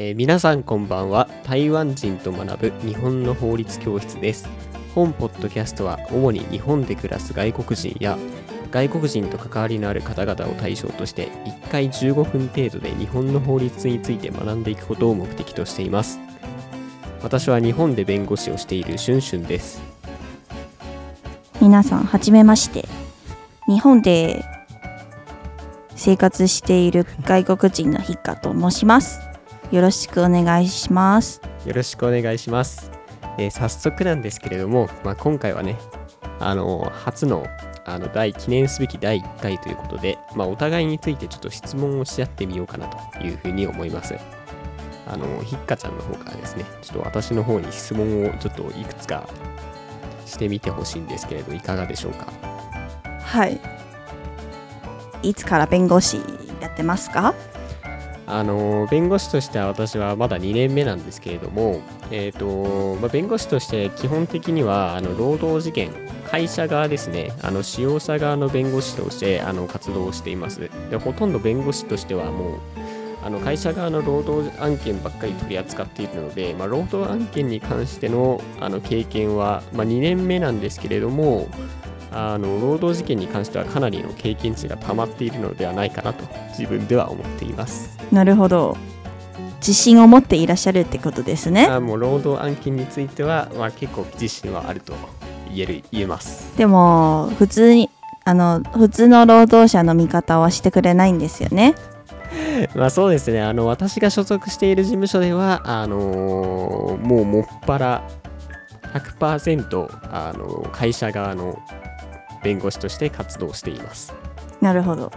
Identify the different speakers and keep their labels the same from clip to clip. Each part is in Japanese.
Speaker 1: えー皆さんこんばんは。台湾人と学ぶ日本の法律教室です。本ポッドキャストは主に日本で暮らす外国人や外国人と関わりのある方々を対象として1回15分程度で日本の法律について学んでいくことを目的としています。私は日本で弁護士をしているシュンシュンです。
Speaker 2: 皆さんはじめまして。日本で生活している外国人のヒッカと申します。よろしくお願いします。
Speaker 1: よろしくお願いします、えー早速なんですけれども、まあ、今回はねあの初のあの第記念すべき第1回ということで、まあ、お互いについてちょっと質問をし合ってみようかなというふうに思います。あのひっかちゃんの方からですねちょっと私の方に質問をちょっといくつかしてみてほしいんですけれどいかがでしょうか？
Speaker 2: はい。いつから弁護士やってますか？
Speaker 1: あの弁護士としては私はまだ2年目なんですけれども、えーとまあ、弁護士として基本的にはあの労働事件会社側ですね。あの使用者側の弁護士としてあの活動をしています。でほとんど弁護士としてはもうあの会社側の労働案件ばっかり取り扱っているので、まあ、労働案件に関してのあの経験は、まあ、2年目なんですけれどもあの労働事件に関してはかなりの経験値が溜まっているのではないかなと自分では思っています。
Speaker 2: なるほど自信を持っていらっしゃるってことですね
Speaker 1: あもう労働案件については、まあ、結構自信はあると言える言えます。
Speaker 2: でも普通にあの普通の労働者の味方はしてくれないんですよね
Speaker 1: まあそうですね、あの私が所属している事務所では、あのーもうもっぱら100%、あのー会社側の弁護士として活動しています。
Speaker 2: なるほど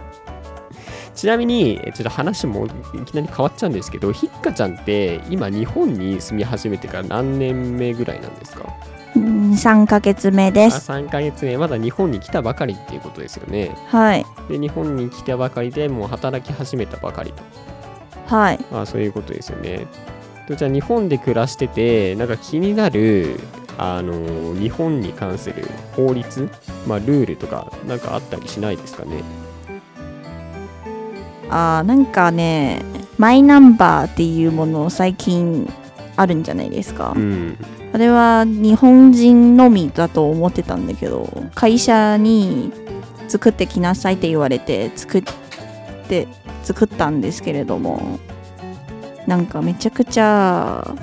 Speaker 1: ちなみに、えちょっと話もいきなり変わっちゃうんですけど、ひっかちゃんって今日本に住み始めてから何年目ぐらいなんですか？
Speaker 2: うん3ヶ月目で
Speaker 1: あ
Speaker 2: す
Speaker 1: ?3 ヶ月目、まだ日本に来たばかりっていうことですよね。
Speaker 2: はい
Speaker 1: で、日本に来たばかりでもう働き始めたばかりと。
Speaker 2: はい
Speaker 1: まあそういうことですよね。とじゃあ日本で暮らしてて、なんか気になる、あの日本に関する法律、まあルールとか、なんかあったりしないですかね？
Speaker 2: あーなんかねマイナンバーっていうもの最近あるんじゃないですか、
Speaker 1: うん。
Speaker 2: あれは日本人のみだと思ってたんだけど会社に作ってきなさいって言われて作って作ったんですけれどもなんかめちゃくちゃ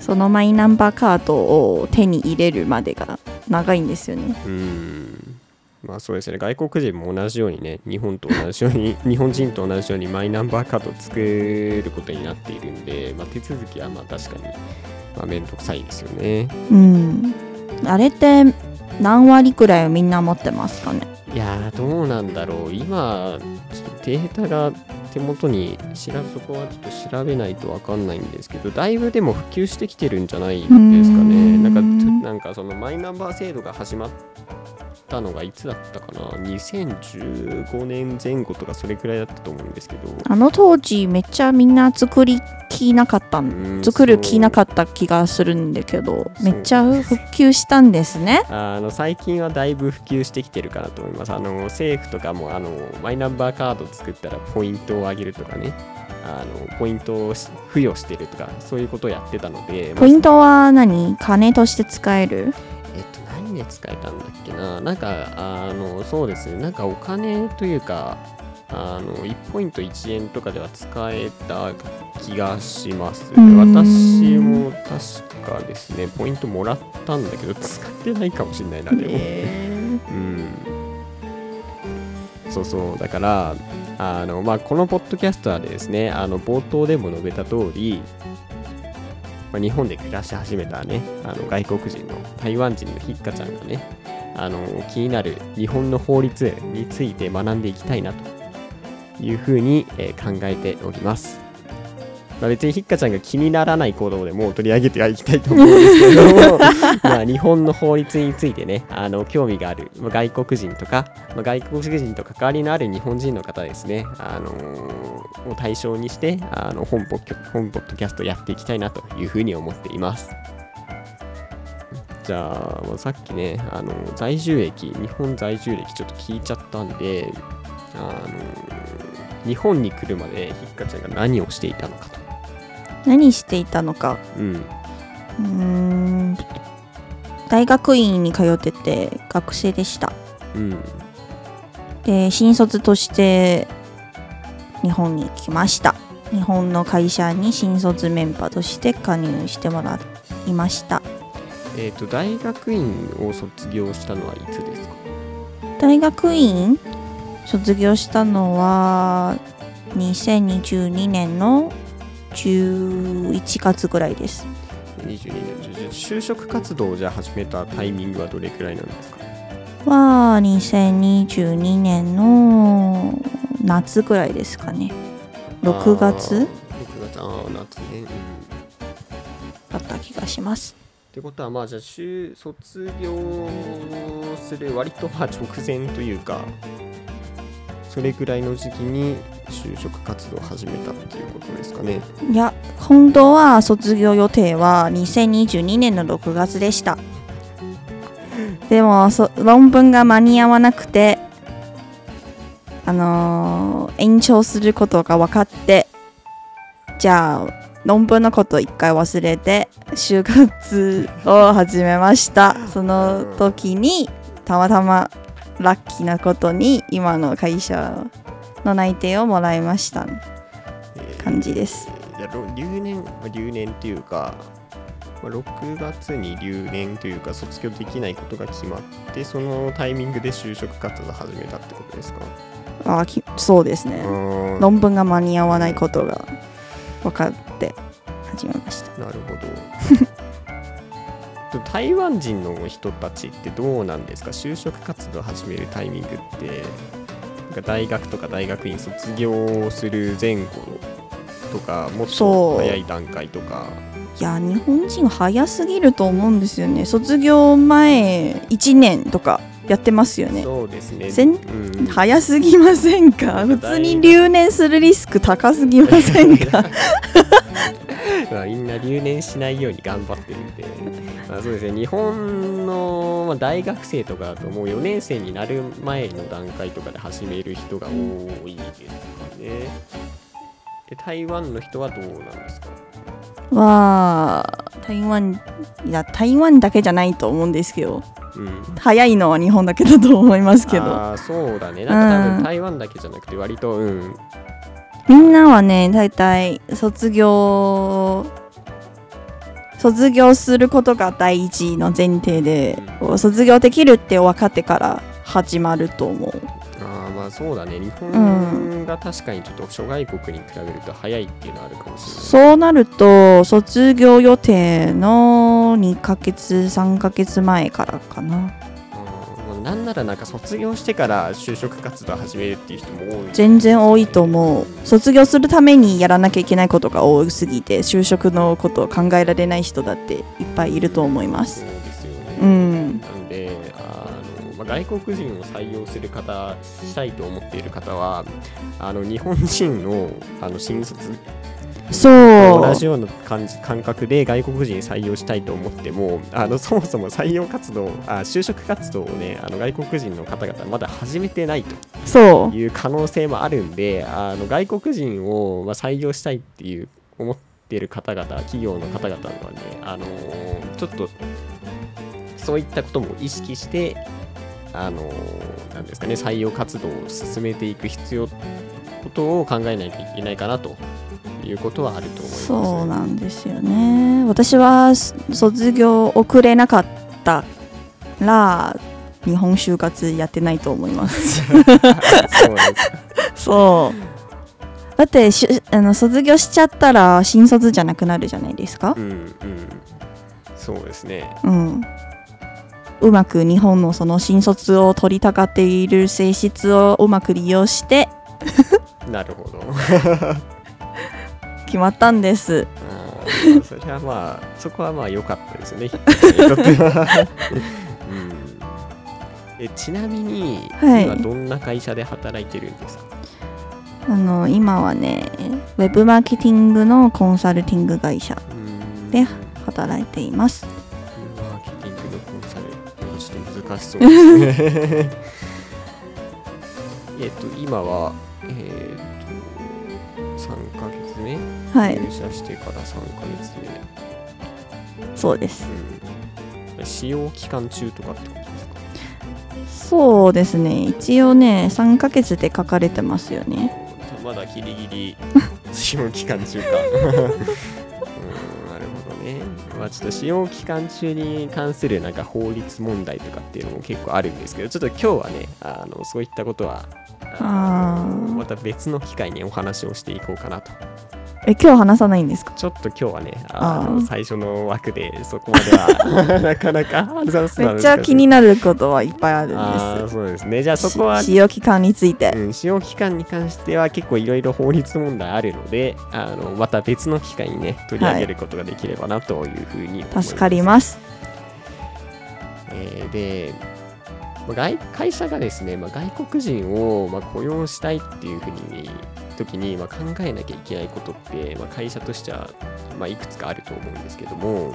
Speaker 2: そのマイナンバーカードを手に入れるまでが長いんですよね
Speaker 1: うん。まあそうですね。外国人も同じようにね、日本と同じように、日本人と同じようにマイナンバーカードを作ることになっているんで、まあ手続きはまあ確かに、まあめんどくさいですよね。
Speaker 2: うんあれって何割くらいみんな持ってますかね？
Speaker 1: いやーどうなんだろう今ちょっとデータが手元に調べそこはちょっと調べないと分かんないんですけどだいぶでも普及してきてるんじゃないですかね。なんかとなんかそのマイナンバー制度が始まったのがいつだったかな？2015年前後とかそれくらいだったと思うんですけど。
Speaker 2: あの当時めっちゃみんな作り気なかった作る気なかった気がするんだけどめっちゃ復旧したんですね。
Speaker 1: あの最近はだいぶ普及してきてるかなと思います。あの政府とかもあのマイナンバーカード作ったらポイントを上げるとかね、あのポイントをし付与してるとか、そういうことをやってたので、
Speaker 2: ポイントは何？金として使える？
Speaker 1: えっと、何で使えたんだっけな、なんか、あのそうですね、なんかお金というか、あの1ポイント1円とかでは使えた気がします。私も確かですね、ポイントもらったんだけど、使ってないかもしれないな、でも。うん。そうそう。だからあの、まあ、このポッドキャストはですねあの冒頭でも述べた通り、まあ、日本で暮らし始めたねあの外国人の台湾人のひっかちゃんがねあの気になる日本の法律について学んでいきたいなというふうに、え考えております。まあ、別にひっかちゃんが気にならない行動でもう取り上げてはいきたいと思うんですけれども まあ日本の法律についてねあの興味がある、まあ、外国人とか、まあ、外国人と関わりのある日本人の方ですね、あのーを対象にしてあの本ポッ本ポッドキャストやっていきたいなというふうに思っています。じゃあ、まあさっきね、あの在住歴、日本在住歴ちょっと聞いちゃったんで、あの日本に来るまでひっかちゃんが何をしていたのかと
Speaker 2: 何していたのか。
Speaker 1: うん。
Speaker 2: うーん。大学院に通ってて学生でした。
Speaker 1: うん。
Speaker 2: で新卒として日本に来ました。日本の会社に新卒メンバーとして加入してもらいました。
Speaker 1: えっ、と大学院を卒業したのはいつですか？
Speaker 2: 大学院卒業したのは2022年の11月ぐらいです。
Speaker 1: 22年就職活動をじゃあ始めたタイミングはどれくらいなんですか？
Speaker 2: は2022年の夏ぐらいですかね。6月？
Speaker 1: あー6月。ああ夏ね、うん。
Speaker 2: だった気がします。
Speaker 1: ってことはまあじゃあ就卒業する割とまあ直前というかそれぐらいの時期に就職活動を始めたっていうことですかね。
Speaker 2: いや本当は卒業予定は2022年の6月でした。でも論文が間に合わなくてあのー延長することが分かってじゃあ論文のことを一回忘れて就活を始めました。その時にたまたまラッキーなことに今の会社の内定をもらいました。
Speaker 1: えー
Speaker 2: 感じです。
Speaker 1: いやろ留年、まあ、留年っていうか、まあ、6月に留年というか卒業できないことが決まってそのタイミングで就職活動を始めたってことですか？
Speaker 2: あきそうですね。論文が間に合わないことが分かって始めました。
Speaker 1: なるほど 台湾人の人たちってどうなんですか？就職活動を始めるタイミングって。なんか大学とか大学院卒業する前後とかもっと早い段階とか。
Speaker 2: いや日本人早すぎると思うんですよね。卒業前1年とかやってますよね。
Speaker 1: そうですね。
Speaker 2: 全
Speaker 1: うん。
Speaker 2: 早すぎませんか？普通に留年するリスク高すぎませんか？
Speaker 1: まあみんな留年しないように頑張ってるんで、まあ、そうですね。日本の、まあ、大学生とかだともう4年生になる前の段階とかで始める人が多いですかね。で台湾の人はどうなんですか？
Speaker 2: は台湾いや台湾だけじゃないと思うんですけど。
Speaker 1: うん。
Speaker 2: 早いのは日本だけだと思いますけど。
Speaker 1: ああそうだね。なんか多
Speaker 2: うん。
Speaker 1: 分台湾だけじゃなくて割とうん
Speaker 2: みんなはね大体卒業卒業することが第一の前提で、卒業できるって分かってから始まると思う。
Speaker 1: ああまあそうだね。日本が確かにちょっと諸外国に比べると早いっていうのはあるかもしれない。
Speaker 2: そうなると卒業予定の2ヶ月3ヶ月前からかな
Speaker 1: なんならなんか卒業してから就職活動を始めるっていう人も多い。
Speaker 2: 全然多いと思う。卒業するためにやらなきゃいけないことが多すぎて就職のことを考えられない人だっていっぱいいると思います。
Speaker 1: そうですよね、
Speaker 2: うん。
Speaker 1: なんであの、まあ、外国人を採用する方したいと思っている方はあの日本人のあの新卒
Speaker 2: そう。
Speaker 1: 同じような感じ感覚で外国人採用したいと思ってもあのそもそも採用活動あ就職活動をねあの外国人の方々まだ始めてないと
Speaker 2: そう。
Speaker 1: いう可能性もあるんであの外国人を、まあ、採用したいっていう思っている方々企業の方々はね、あのーちょっとそういったことも意識してあのーなんですかね採用活動を進めていく必要ことを考えないといけないかなということはあると思います。
Speaker 2: そうなんですよね。私はす卒業遅れなかったら日本就活やってないと思います。
Speaker 1: そう。
Speaker 2: だってしあの卒業しちゃったら新卒じゃなくなるじゃないですか。
Speaker 1: うんうん。そうですね。
Speaker 2: うん。うまく日本のその新卒を取りたがっている性質をうまく利用して。
Speaker 1: なるほど。
Speaker 2: 決まったんです。
Speaker 1: それはまあそこはまあ良かったですよね。うん。えちなみに、
Speaker 2: はい。
Speaker 1: 今どんな会社で働いてるんですか？
Speaker 2: あの今はねウェブマーケティングのコンサルティング会社
Speaker 1: うん。
Speaker 2: で働いています。
Speaker 1: マーケティングのコンサルちょっと難しそうですね。えっと今は、えー、と3ヶ月目、
Speaker 2: はい。
Speaker 1: 入社してから3ヶ月目、
Speaker 2: そうです。
Speaker 1: うん、使用期間中とかってことですか？
Speaker 2: そうですね。一応ね3ヶ月で書かれてますよね。
Speaker 1: まだギリギリ 使用期間中か。うん、なるほどね。まあちょっと使用期間中に関するなんか法律問題とかっていうのも結構あるんですけど、ちょっと今日はね、あのそういったことは、あまた別の機会にお話をしていこうかなと。
Speaker 2: え今日話さないんですか？
Speaker 1: ちょっと今日はね、あの最初の枠でそこまでは なかなか話
Speaker 2: めっちゃ気になることはいっぱいあるんです。
Speaker 1: そうですね。じゃあそこは
Speaker 2: し使用期間について、
Speaker 1: うん、使用期間に関しては結構いろいろ法律問題あるのであのまた別の機会にね取り上げることができればなというふうに思い
Speaker 2: 助かります。
Speaker 1: えーでまあ外会社がですね、まあ、外国人を、まあ、雇用したいっていうふうに時に、まあ、考えなきゃいけないことって、まあ、会社としては、まあ、いくつかあると思うんですけども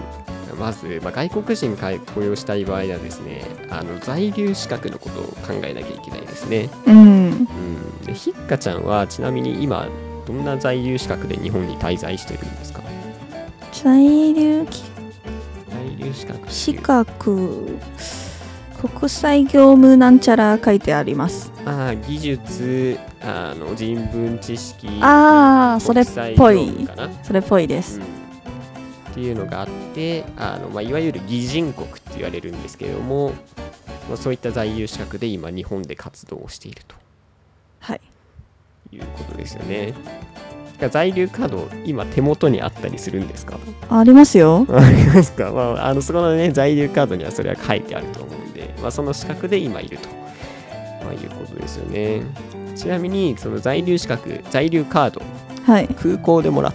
Speaker 1: まず、まあ、外国人か雇用したい場合はですねあの在留資格のことを考えなきゃいけないですね。
Speaker 2: うん。
Speaker 1: うん、でひっかちゃんはちなみに今どんな在留資格で日本に滞在してるんですか？
Speaker 2: 在留
Speaker 1: 資格
Speaker 2: 国際業務なんちゃら書いてあります。
Speaker 1: ああ技術あの人文知識
Speaker 2: ああそれっぽい。それっぽいです。
Speaker 1: うん、っていうのがあってあの、まあ、いわゆる擬人国って言われるんですけれども、まあ、そういった在留資格で今日本で活動をしていると。
Speaker 2: はい。
Speaker 1: いうことですよね。在留カード今手元にあったりするんですか？
Speaker 2: ありますよ。
Speaker 1: ありますか、まあ、あのそこのね在留カードにはそれは書いてあると思う。んで、まあ、その資格で今いると、まあ、いうことですよね。ちなみにその在留資格在留カード
Speaker 2: はい。
Speaker 1: 空港でもらっ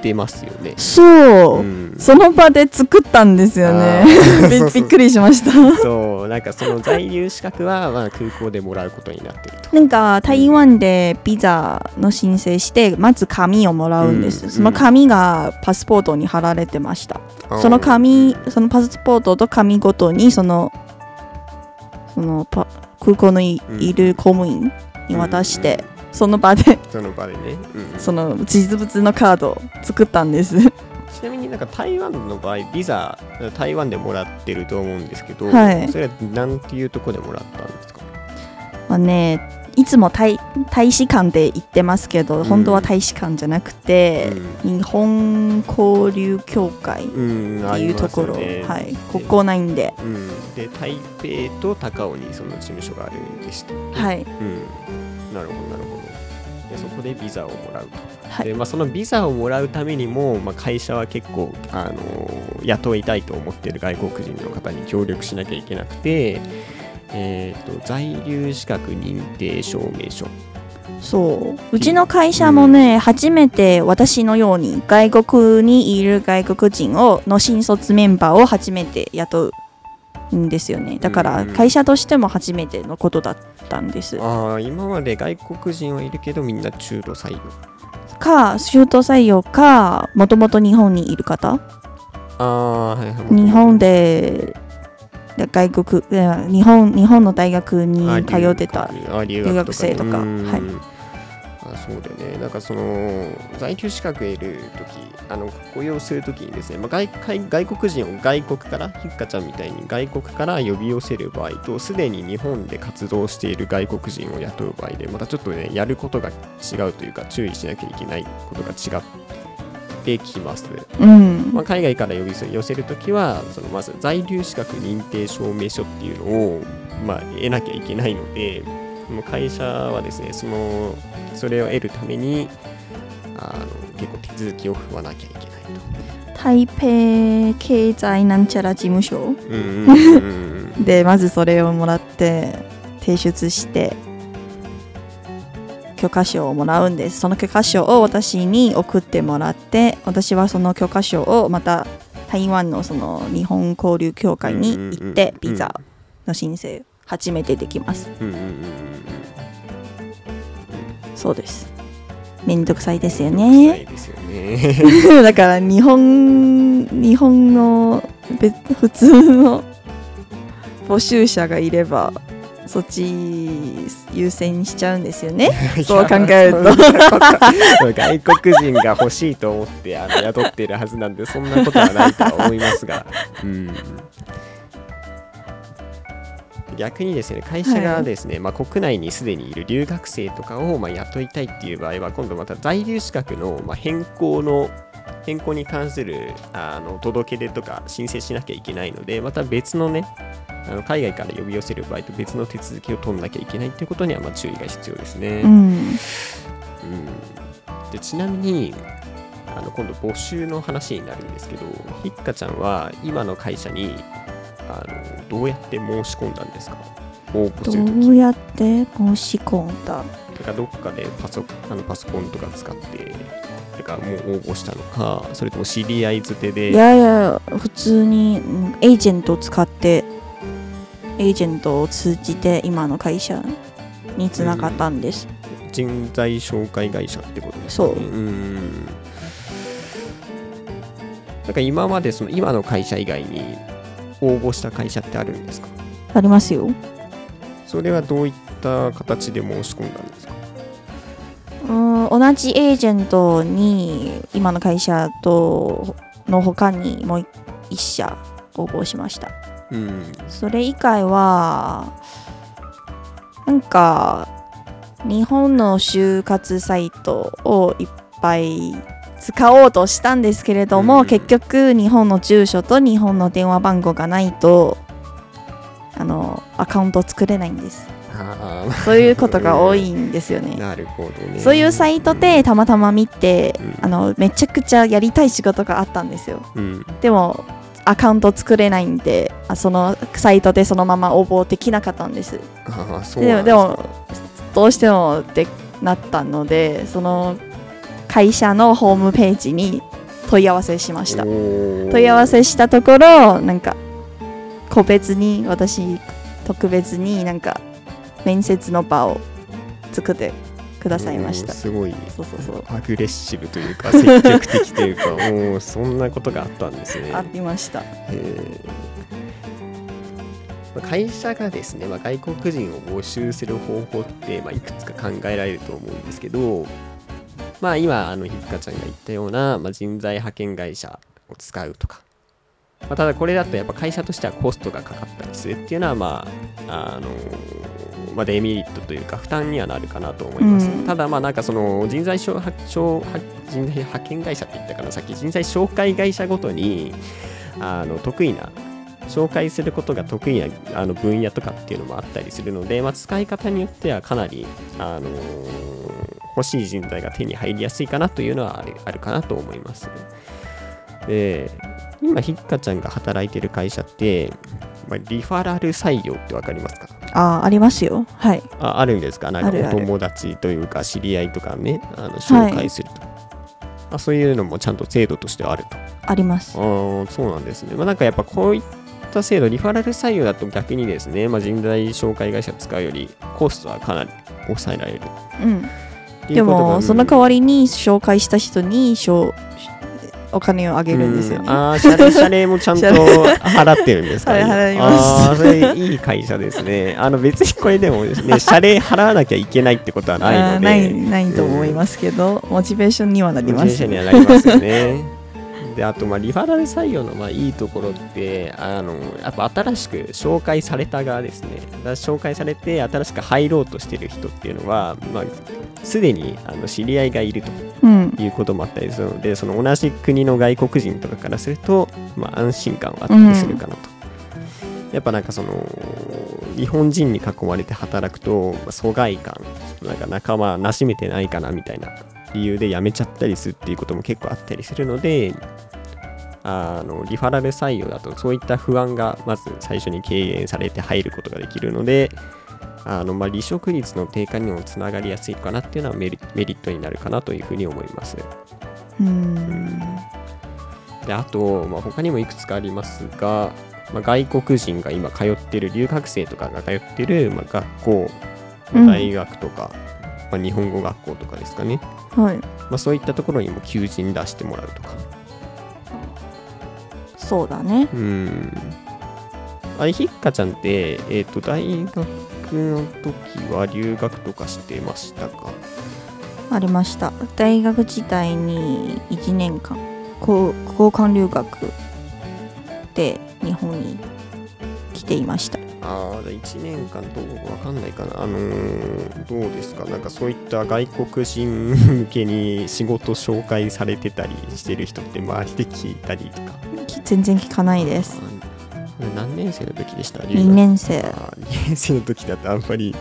Speaker 1: てますよね。
Speaker 2: そう、
Speaker 1: ん。
Speaker 2: その場で作ったんですよね。びっくりしました。
Speaker 1: そう。なんかその在留資格はまあ空港でもらうことになってると。
Speaker 2: なんか台湾でビザの申請してまず紙をもらうんです、
Speaker 1: うん。
Speaker 2: その紙がパスポートに貼られてました。その紙そのパスポートと紙ごとにそのそのパ空港のい,、る公務員に渡して、その場で
Speaker 1: その場でね、うん。
Speaker 2: その実物のカードを作ったんです。
Speaker 1: ちなみになんか台湾の場合ビザ台湾でもらってると思うんですけど、
Speaker 2: はい。
Speaker 1: それはなんていうとこでもらったんですか？
Speaker 2: まあねいつも大大使館で言ってますけど、
Speaker 1: うん。
Speaker 2: 本当は大使館じゃなくて、日本交流協会っ
Speaker 1: うん、うん、
Speaker 2: ていうところ、
Speaker 1: ね。
Speaker 2: はい、国交ないんで、
Speaker 1: うん、で台北と高尾にその事務所があるんでした。
Speaker 2: はい。
Speaker 1: うん、なるほどなるほど。でそこでビザをもらうと。
Speaker 2: はい。
Speaker 1: でまあ、そのビザをもらうためにも、まあ、会社は結構、あのー雇いたいと思っている外国人の方に協力しなきゃいけなくて、えー、と在留資格認定証明書。
Speaker 2: そううちの会社もね、初めて私のように外国にいる外国人をの新卒メンバーを初めて雇うんですよねだから
Speaker 1: うん
Speaker 2: 会社としても初めてのことだったんです
Speaker 1: ああ、今まで外国人はいるけど、みんな中途採用。
Speaker 2: か中途採用かもともと日本にいる方？
Speaker 1: ああ、はいはい。
Speaker 2: 日本で外国日本日本の大学に
Speaker 1: あ
Speaker 2: 通ってた
Speaker 1: あ留
Speaker 2: 留学生とか。
Speaker 1: うん。
Speaker 2: はい。
Speaker 1: あそうだよね。なんかその在留資格を得るときあの雇用するときにですね、まあ、外外外国人を外国からひっかちゃんみたいに外国から呼び寄せる場合とすでに日本で活動している外国人を雇う場合でまたちょっとねやることが違うというか注意しなきゃいけないことが違ってきます。
Speaker 2: うん
Speaker 1: まあ、海外から呼び寄せるときはそのまず在留資格認定証明書っていうのを、まあ、得なきゃいけないので会社はですねそのそれを得るためにあの結構手続きを踏まなきゃいけないと。
Speaker 2: 台北経済なんちゃら事務所？
Speaker 1: うんうんうんうん
Speaker 2: でまずそれをもらって提出して許可証をもらうんです。その許可証を私に送ってもらって私はその許可証をまた台湾のその日本交流協会に行ってビザの申請初めてできます。そうです。めんどくさいですよ
Speaker 1: うん
Speaker 2: ね
Speaker 1: ね。
Speaker 2: だから日本日本の別普通の募集者がいればそっち優先しちゃうんですよね。そう考えると。
Speaker 1: 外国人が欲しいと思ってあの雇っているはずなんでそんなことはないとは思いますが、うん、逆にですね会社がですね、まあ、国内にすでにいる留学生とかをまあ雇いたいっていう場合は今度また在留資格のまあ変更の変更に関するあの届け出とか申請しなきゃいけないのでまた別のねあの海外から呼び寄せる場合と別の手続きを取んなきゃいけないっていうことにはまあ注意が必要ですね。
Speaker 2: うん。
Speaker 1: うん。でちなみにあの今度募集の話になるんですけどひっかちゃんは今の会社にあのどうやって申し込んだんですか？応募
Speaker 2: ど
Speaker 1: するとき。
Speaker 2: うやって申し込んだ？
Speaker 1: とかどっかでパソあのパソコンとか使ってとかもう応募したのかそれとも知り合いづて
Speaker 2: い
Speaker 1: で
Speaker 2: やいや普通にうんエージェントを使ってエージェントを通じて今の会社につながったんです、
Speaker 1: 人材紹介会社ってことですかね。
Speaker 2: そう。ん。
Speaker 1: なんか今までその今の会社以外に応募した会社ってあるんですか？
Speaker 2: ありますよ。
Speaker 1: それはどういった形で申し込んだんです
Speaker 2: 同じエージェントに今の会社との他にもう一社応募しました。
Speaker 1: うん。
Speaker 2: それ以外はなんか日本の就活サイトをいっぱい使おうとしたんですけれども、
Speaker 1: うん。
Speaker 2: 結局日本の住所と日本の電話番号がないとあのアカウント作れないんです
Speaker 1: あ
Speaker 2: そういうことが多いんですよ
Speaker 1: あ
Speaker 2: ね。
Speaker 1: なるほどね。
Speaker 2: そういうサイトでたまたま見て、
Speaker 1: うん。
Speaker 2: あのめちゃくちゃやりたい仕事があったんですよ。
Speaker 1: うん。
Speaker 2: でもアカウント作れないんであそのサイトでそのまま応募できなかったんです。
Speaker 1: ああそう
Speaker 2: でもでもどうしてもってなったのでその会社のホームページに問い合わせしました。問
Speaker 1: 問
Speaker 2: い合わせしたところなんか個別に私特別になんか面接の場を作ってくださいました。
Speaker 1: すごい。
Speaker 2: そうそうそう。
Speaker 1: アグレッシブというか積極的というか もうそんなことがあったんですね。
Speaker 2: ありました。
Speaker 1: 会社がですね、まあ、外国人を募集する方法って、まあ、いくつか考えられると思うんですけど、まあ、今あのひっかちゃんが言ったような、まあ、人材派遣会社を使うとか、まあ、ただこれだとやっぱ会社としてはコストがかかったりするっていうのはまああのまあ、デメリットというか負担にはなるかなと思います、
Speaker 2: うん。
Speaker 1: ただまあなんかその人材人材派遣会社って言ったかなさっき人材紹介会社ごとにあの得意な紹介することが得意なあの分野とかっていうのもあったりするので、まあ、使い方によってはかなり、あのー欲しい人材が手に入りやすいかなというのはあるあるかなと思います。で今ひっかちゃんが働いてる会社って、まあ、リファラル採用ってわかりますか？
Speaker 2: あありますよ。はい。
Speaker 1: ああるんですか？なんかお友達というか知り合いとかねあの紹介すると、あそういうのもちゃんと制度としてはあると。
Speaker 2: あります。
Speaker 1: ああ、そうなんですね。まあ、なんかやっぱこういった制度、リファラル採用だと逆にですね、まあ、人材紹介会社使うよりコストはかなり抑えられる。
Speaker 2: うん。でもその代
Speaker 1: わ
Speaker 2: わりに紹介した人にしょうお金をあげるんですよね
Speaker 1: ああ、謝礼、謝礼もちゃんと払ってるんですか？ね。
Speaker 2: はい払います
Speaker 1: ああ、それいい会社ですね。あの別にこれでもですね、謝礼払わなきゃいけないってことはないので、
Speaker 2: ないないと思いますけど、モチベーションにはなります
Speaker 1: モチベーションにはなりますよね。であと、まあ、リファラル採用のまあいいところってあの、やっぱ新しく紹介された側ですね。紹介されて新しく入ろうとしてる人っていうのは、まあ、すでにあの知り合いがいると
Speaker 2: うん
Speaker 1: いうこともあったりするので、その同じ国の外国人とかからすると、まあ、安心感はあったりするかなと。やっぱなんかその日本人に囲まれて働くと、まあ疎外感、なんか仲間なしめてないかなみたいな理由で辞めちゃったりするっていうことも結構あったりするので、あのリファラル採用だとそういった不安がまず最初に軽減されて入ることができるので、あのまあ離職率の低下にもつながりやすいかなっていうのはメリットになるかなというふうに思います。
Speaker 2: うん。
Speaker 1: であと、まあ、他にもいくつかありますが、まあ、外国人が今通ってる留学生とかが通ってる、まあ、学校、
Speaker 2: うん
Speaker 1: 大学とか、まあ、日本語学校とかですかね、
Speaker 2: はい。
Speaker 1: まあ、そういったところにも求人出してもらうとか
Speaker 2: そうだね。
Speaker 1: うん。あれひっかちゃんって、えっと大学の時は留学とかしてましたか？
Speaker 2: ありました。大学時代に1年間交交換留学で日本に来ていました
Speaker 1: ああ、1年間どうわかんないかな。あのーどうですか？なんかそういった外国人向けに仕事紹介されてたりしてる人って周りで聞いたりとか。
Speaker 2: き全然聞かないです。
Speaker 1: あ何年生の時でした
Speaker 2: ？2年生。
Speaker 1: あー2年生の時だとあんまり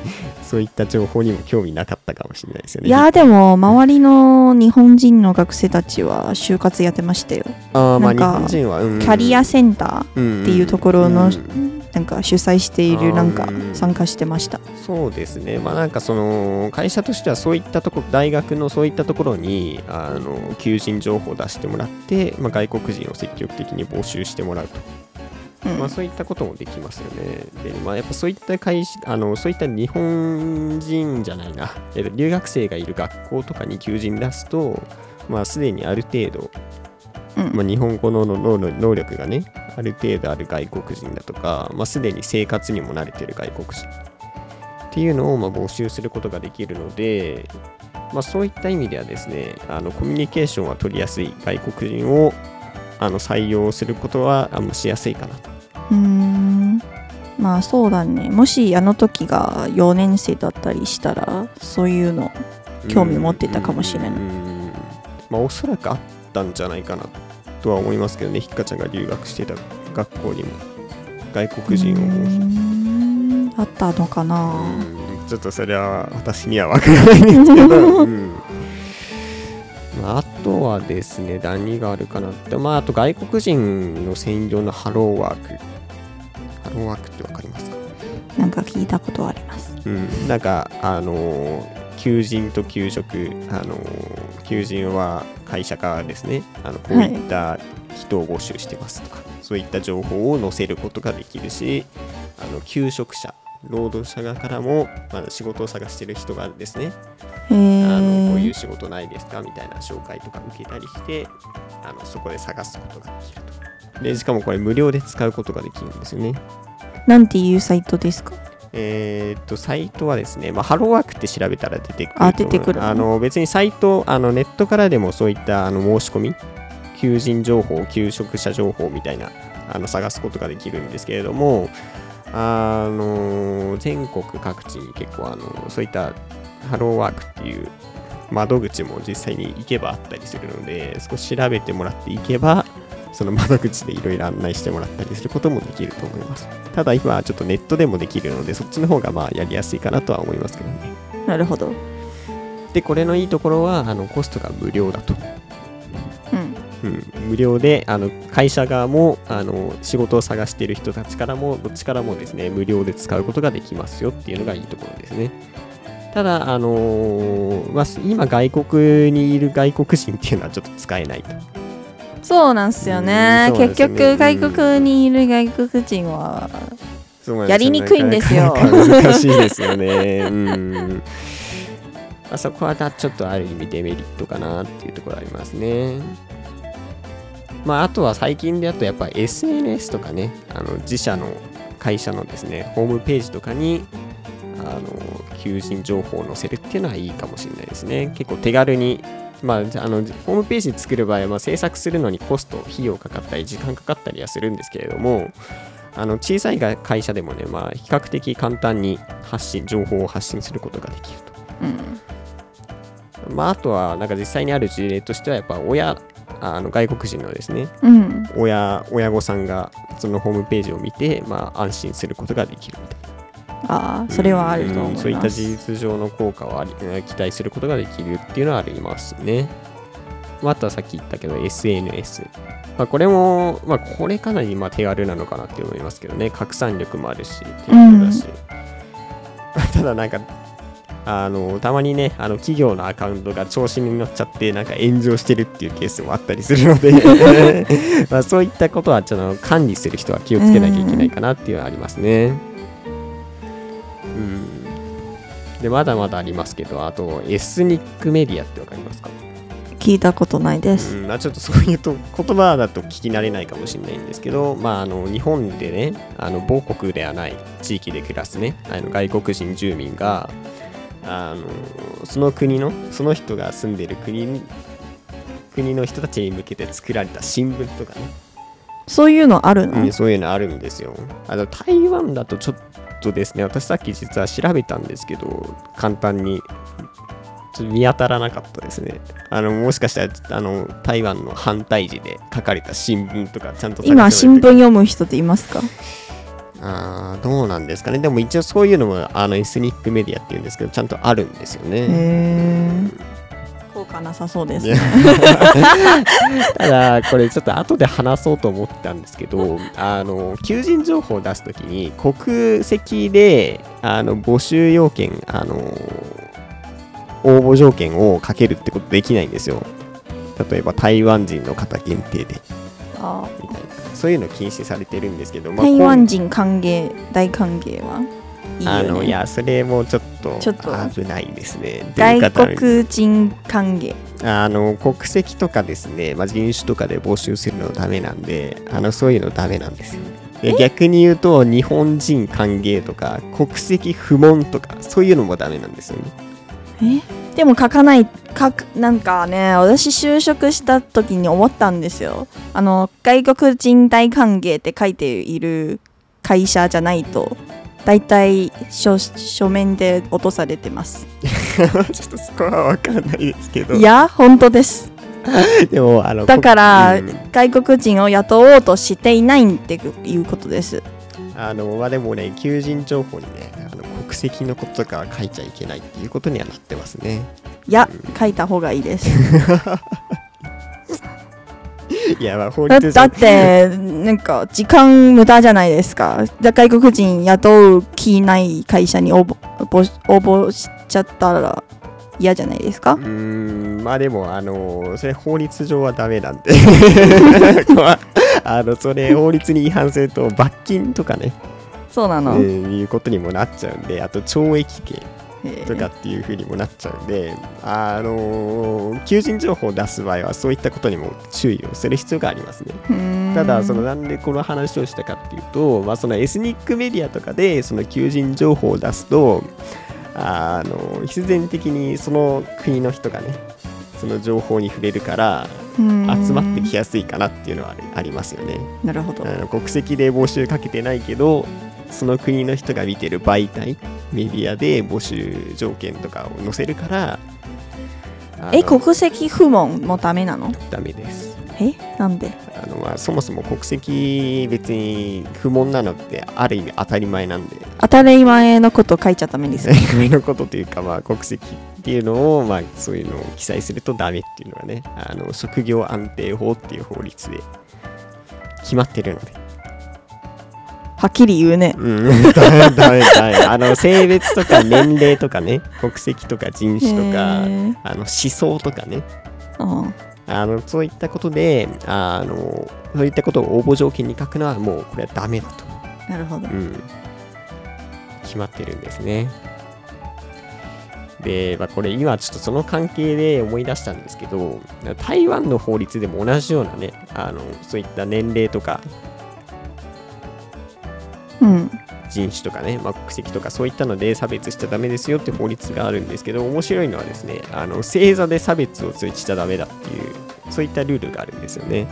Speaker 1: そういった情報にも興味なかったかもしれないですよね。
Speaker 2: いやでも周りの日本人の学生たちは就活やってましたよ。
Speaker 1: あーまあ日本人は、うん。
Speaker 2: キャリアセンター
Speaker 1: っ
Speaker 2: っていうところの
Speaker 1: うん
Speaker 2: なんか主催しているなんか
Speaker 1: うん
Speaker 2: 参加してました。
Speaker 1: そうですね、まあなんかその会社としてはそういったとこ大学のそういったところにあの求人情報を出してもらって、まあ、外国人を積極的に募集してもらうと、
Speaker 2: うん。
Speaker 1: まあ、そういったこともできますよね。で、まあ、やっぱそういった会社あのそういった日本人じゃないな、えっと留学生がいる学校とかに求人出すと、まあ、すでにある程度、
Speaker 2: うん
Speaker 1: まあ、日本語の能能力がね、ある程度ある外国人だとか、まあ、すでに生活にも慣れてる外国人。っていうのをまあ募集することができるので、まあ、そういった意味ではですね、あのコミュニケーションは取りやすい外国人をあの採用することはあんましやすいかなと。
Speaker 2: うーん。まあそうだね。もしあの時が4年生だったりしたらそういうの興味持ってたかもしれない。
Speaker 1: まあ、おそらくあったんじゃないかなとは思いますけどね、ひっかちゃんが留学してた学校にも。外国人を
Speaker 2: うーんあったのかな。
Speaker 1: うんちょっとそれは私には分からないんですけど、うん。まあ、あとはですね、何があるかなって、まあ、あと外国人の専用のハローワーク。ハローワークって分かりますか？
Speaker 2: なんか聞いたことあります。
Speaker 1: うん、なんか、あのー求人と給食、あのー求人は会社からですね、あのこういった人を募集してますとか、そういった情報を載せることができるし、あの求職者、労働者側からも、まあ、仕事を探してる人がですね、
Speaker 2: へ
Speaker 1: あのこういう
Speaker 2: え
Speaker 1: 仕事ないですかみたいな紹介とか受けたりして、あのそこで探すことができると。で、しかもこれ無料で使うことができるんですよね。
Speaker 2: なんていうサイトですか？
Speaker 1: えーっと、サイトはですね、まあ、ハローワークって調べたら出てくると
Speaker 2: あ出てくる。
Speaker 1: あの別にサイト、あのネットからでもそういったあの申し込み、求人情報、求職者情報みたいなあの探すことができるんですけれども、あの全国各地に結構あのそういったハローワークっていう窓口も実際に行けばあったりするので、少し調べてもらっていけば、その窓口でいろいろ案内してもらったりすることもできると思います。ただ今はちょっとネットでもできるので、そっちの方がまあやりやすいかなとは思いますけどね。
Speaker 2: なるほど
Speaker 1: で、これのいいところは、あのコストが無料だと。
Speaker 2: うん
Speaker 1: うん、無料であの会社側もあの仕事を探している人たちからもどっちからもですね無料で使うことができますよっていうのがいいところですね。ただ、あのーまあ、今外国にいる外国人っていうのはちょっと使えないと。
Speaker 2: そうなんすよね
Speaker 1: うんそうなんですよね
Speaker 2: 結局外国にいる外国人はやりにくいんですよ
Speaker 1: 難しいですよね。うん。まあ、そこはちょっとある意味デメリットかなっていうところありますね。まあ、あとは最近であとやっぱ SNS とかね、あの自社の会社のですね、ホームページとかに、あの、求人情報を載せるっていうのはいいかもしれないですね。結構手軽に、まあ、あの、ホームページ作る場合は、まあ、制作するのにコスト、費用かかったり、時間かかったりはするんですけれども、あの小さいが会社でもね、まあ、比較的簡単に発信、情報を発信することができる
Speaker 2: うん
Speaker 1: と。まあ、あとは、なんか実際にある事例としては、やっぱ親、あの外国人のですね、
Speaker 2: うん
Speaker 1: 親、親御さんがそのホームページを見て、まあ、安心することができるみたいな。
Speaker 2: ああそれはあると思います
Speaker 1: うんそういった事実上の効果をあり期待することができるっていうのはありますね。まあ、あとはさっき言ったけど SNS。まあ、これも、まあ、これかなりまあ手軽なのかなって思いますけどね。拡散力もあるし、手軽だし。ただなんか、あの、たまにね、あの企業のアカウントが調子に乗っちゃって、なんか炎上してるっていうケースもあったりするので、まあそういったことはちょっと管理する人は気をつけなきゃいけないかなっていうのはありますね。で、まだまだありますけど、あと、エスニックメディアってわかりますか？
Speaker 2: 聞聞いたことないです。
Speaker 1: うんまあ、ちょっとそういうと言葉だと聞き慣れないかもしれないんですけど、まあ、あの日本でねあの母国ではない地域で暮らすねあの外国人住民があのその国のその人が住んでる国に国の人たちに向けて作られた新聞とかね、
Speaker 2: そういうのあるの、
Speaker 1: うん、そういうのあるんですよ。あの台湾だとちょっとですね私さっき実は調べたんですけど簡単に見当たらなかったですね。あのもしかしたらあの台湾の反対時で書かれた新聞とかちゃんと
Speaker 2: 今、新聞
Speaker 1: 聞
Speaker 2: 読む人っていますか？
Speaker 1: あーどうなんですかね。でも一応そういうのもあのエスニックメディアっていうんですけどちゃんとあるんですよ
Speaker 2: へ
Speaker 1: ね。
Speaker 2: え。効果なさそうですね。
Speaker 1: ただこれちょっと後で話そうと思ったんですけどあの求人情報を出すときに国籍であの募集要件あの応募条件をかけるってことできないんですよ。例えば台湾人の方限定で。
Speaker 2: あ。
Speaker 1: みたいな。そういうの禁止されてるんですけど、まあ
Speaker 2: 台湾人歓迎、大歓迎は？いい
Speaker 1: あの。いやそれもちょっと
Speaker 2: ちょっと。
Speaker 1: 危ないですね。
Speaker 2: 外国人歓迎。
Speaker 1: あの国籍とかですね、まあ、人種とかで募集するのダメなんであのそういうのダメなんですよ。で逆に言うと日本人歓迎とか国籍不問とかそういうのもダメなんですよね。
Speaker 2: え？でも書かない書くなんかね私就職した時に思ったんですよ。あの外国人大歓迎って書いている会社じゃないと大体書書面で落とされてます。
Speaker 1: ちょっとそこは分かんないですけど。
Speaker 2: いや本当です。
Speaker 1: でもあの
Speaker 2: だから、
Speaker 1: うん。
Speaker 2: 外国人を雇おうとしていないっていうことです。
Speaker 1: あのまあでもね求人情報にねあの国籍のこととかは書いちゃいけないっていうことにはなってますね。
Speaker 2: いや書いた方がいいです
Speaker 1: いやまあ法
Speaker 2: だ
Speaker 1: 律
Speaker 2: だってなんか時間無駄じゃないですか。だ外国人雇う気ない会社に応募応募しちゃったら嫌じゃないですか？
Speaker 1: うーんまあでもあのそれ法律上はダメなんで。まああのそれ法律に違反すると罰金とかね、え
Speaker 2: そうなの、
Speaker 1: ーいうことにもなっちゃうんであと懲役刑とかっていうふうにもなっちゃうんで、あの求人情報を出す場合はそういったことにも注意をする必要がありますね。ただそのなんでこの話をしたかっていうと、まあ、そのエスニックメディアとかでその求人情報を出すとあの必然的にその国の人がねその情報に触れるから集まってきやすいかなっていうのはありますよね。
Speaker 2: なるほど。
Speaker 1: 国籍で募集かけてないけどその国の人が見てる媒体メディアで募集条件とかを載せるからあ
Speaker 2: え
Speaker 1: の
Speaker 2: 国籍不問もダメなの？
Speaker 1: ダメです。
Speaker 2: えなんで？
Speaker 1: あのまあそもそも国籍別に不問なのってある意味当たり前なんで。
Speaker 2: 当たり前のこと書いちゃダメです
Speaker 1: 当たり前のことというかまあ国籍っていうのをまあそういうのを記載するとダメっていうのがねあの職業安定法っていう法律で決まってるので
Speaker 2: はっきり言うね。
Speaker 1: うん。ダメダメダメあの性別とか年齢とかね。国籍とか人種とかあの思想とかね。
Speaker 2: うん
Speaker 1: あのそういったことであのそういったことを応募条件に書くのはもうこれはダメだと。
Speaker 2: なるほど。
Speaker 1: うん、決まってるんですね。で、まあ、これ今ちょっとその関係で思い出したんですけど、台湾の法律でも同じようなね、あのそういった年齢とか
Speaker 2: うん
Speaker 1: 人種とかね、まあ、国籍とかそういったので差別しちゃダメですよって法律があるんですけど、面白いのはですね、あの星座で差別をしちゃダメだっていう、そういったルールがあるんですよね。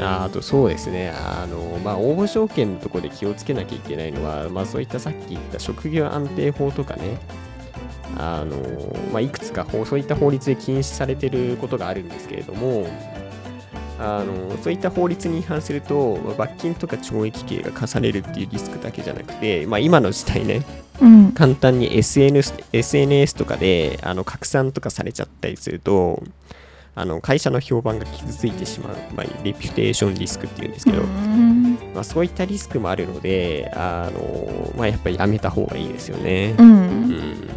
Speaker 1: ああとそうですね、あのまあ、応募条件のところで気をつけなきゃいけないのは、まあ、そういったさっき言った職業安定法とかね、あのまあ、いくつか法そういった法律で禁止されてることがあるんですけれども、あのそういった法律に違反すると、まあ罰金とか懲役刑が課されるっていうリスクだけじゃなくて、まあ、今の時代ね、
Speaker 2: うん。
Speaker 1: 簡単に SNS, SNS とかであの拡散とかされちゃったりすると、あの会社の評判が傷ついてしまう、まあ、レピュテーションリスクっていうんですけど、
Speaker 2: うん。
Speaker 1: まあ、そういったリスクもあるので、あのまあ、やっぱりやめた方がいいですよね。
Speaker 2: う
Speaker 1: うんん。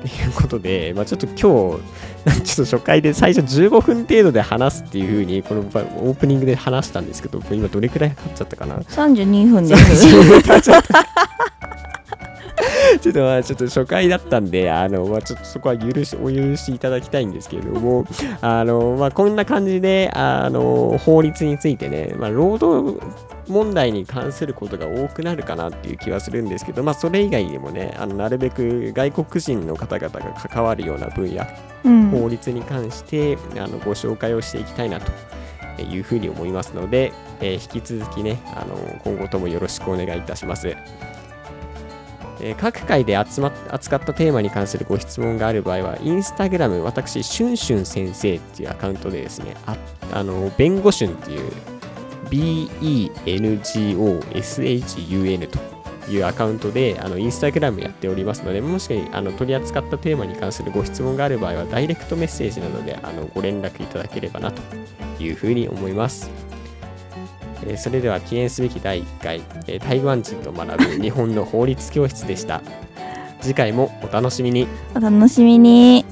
Speaker 1: ということで、まあ、ちょっと今日、ちょっと初回で最初15分程度で話すっていうふうに、このばオープニングで話したんですけど、今どれくらいかかっちゃったかな
Speaker 2: ？32分です
Speaker 1: ちょっとまあちょっと初回だったんで、あの、まあ、ちょっとそこは許し、お許しいただきたいんですけれども、あの、まあ、こんな感じで、あの、法律についてね、まあ、労働問題に関することが多くなるかなっていう気はするんですけど、まあ、それ以外にもね、あのなるべく外国人の方々が関わるような分野、
Speaker 2: うん
Speaker 1: 法律に関してあのご紹介をしていきたいなというふうに思いますので、えー引き続きねあの今後ともよろしくお願いいたします。え各回で集まっ扱ったテーマに関するご質問がある場合は、インスタグラム、私、シュンシュン先生っていうアカウントでですね、ああの弁護シュンっていう BENGOSHUN というアカウントで、あのインスタグラムやっておりますので、もしあの取り扱ったテーマに関するご質問がある場合は、ダイレクトメッセージなどであのご連絡いただければなというふうに思います。えーそれでは記念すべき第1回、えー台湾人と学ぶ日本の法律教室でした。次回もお楽しみに。
Speaker 2: お楽しみに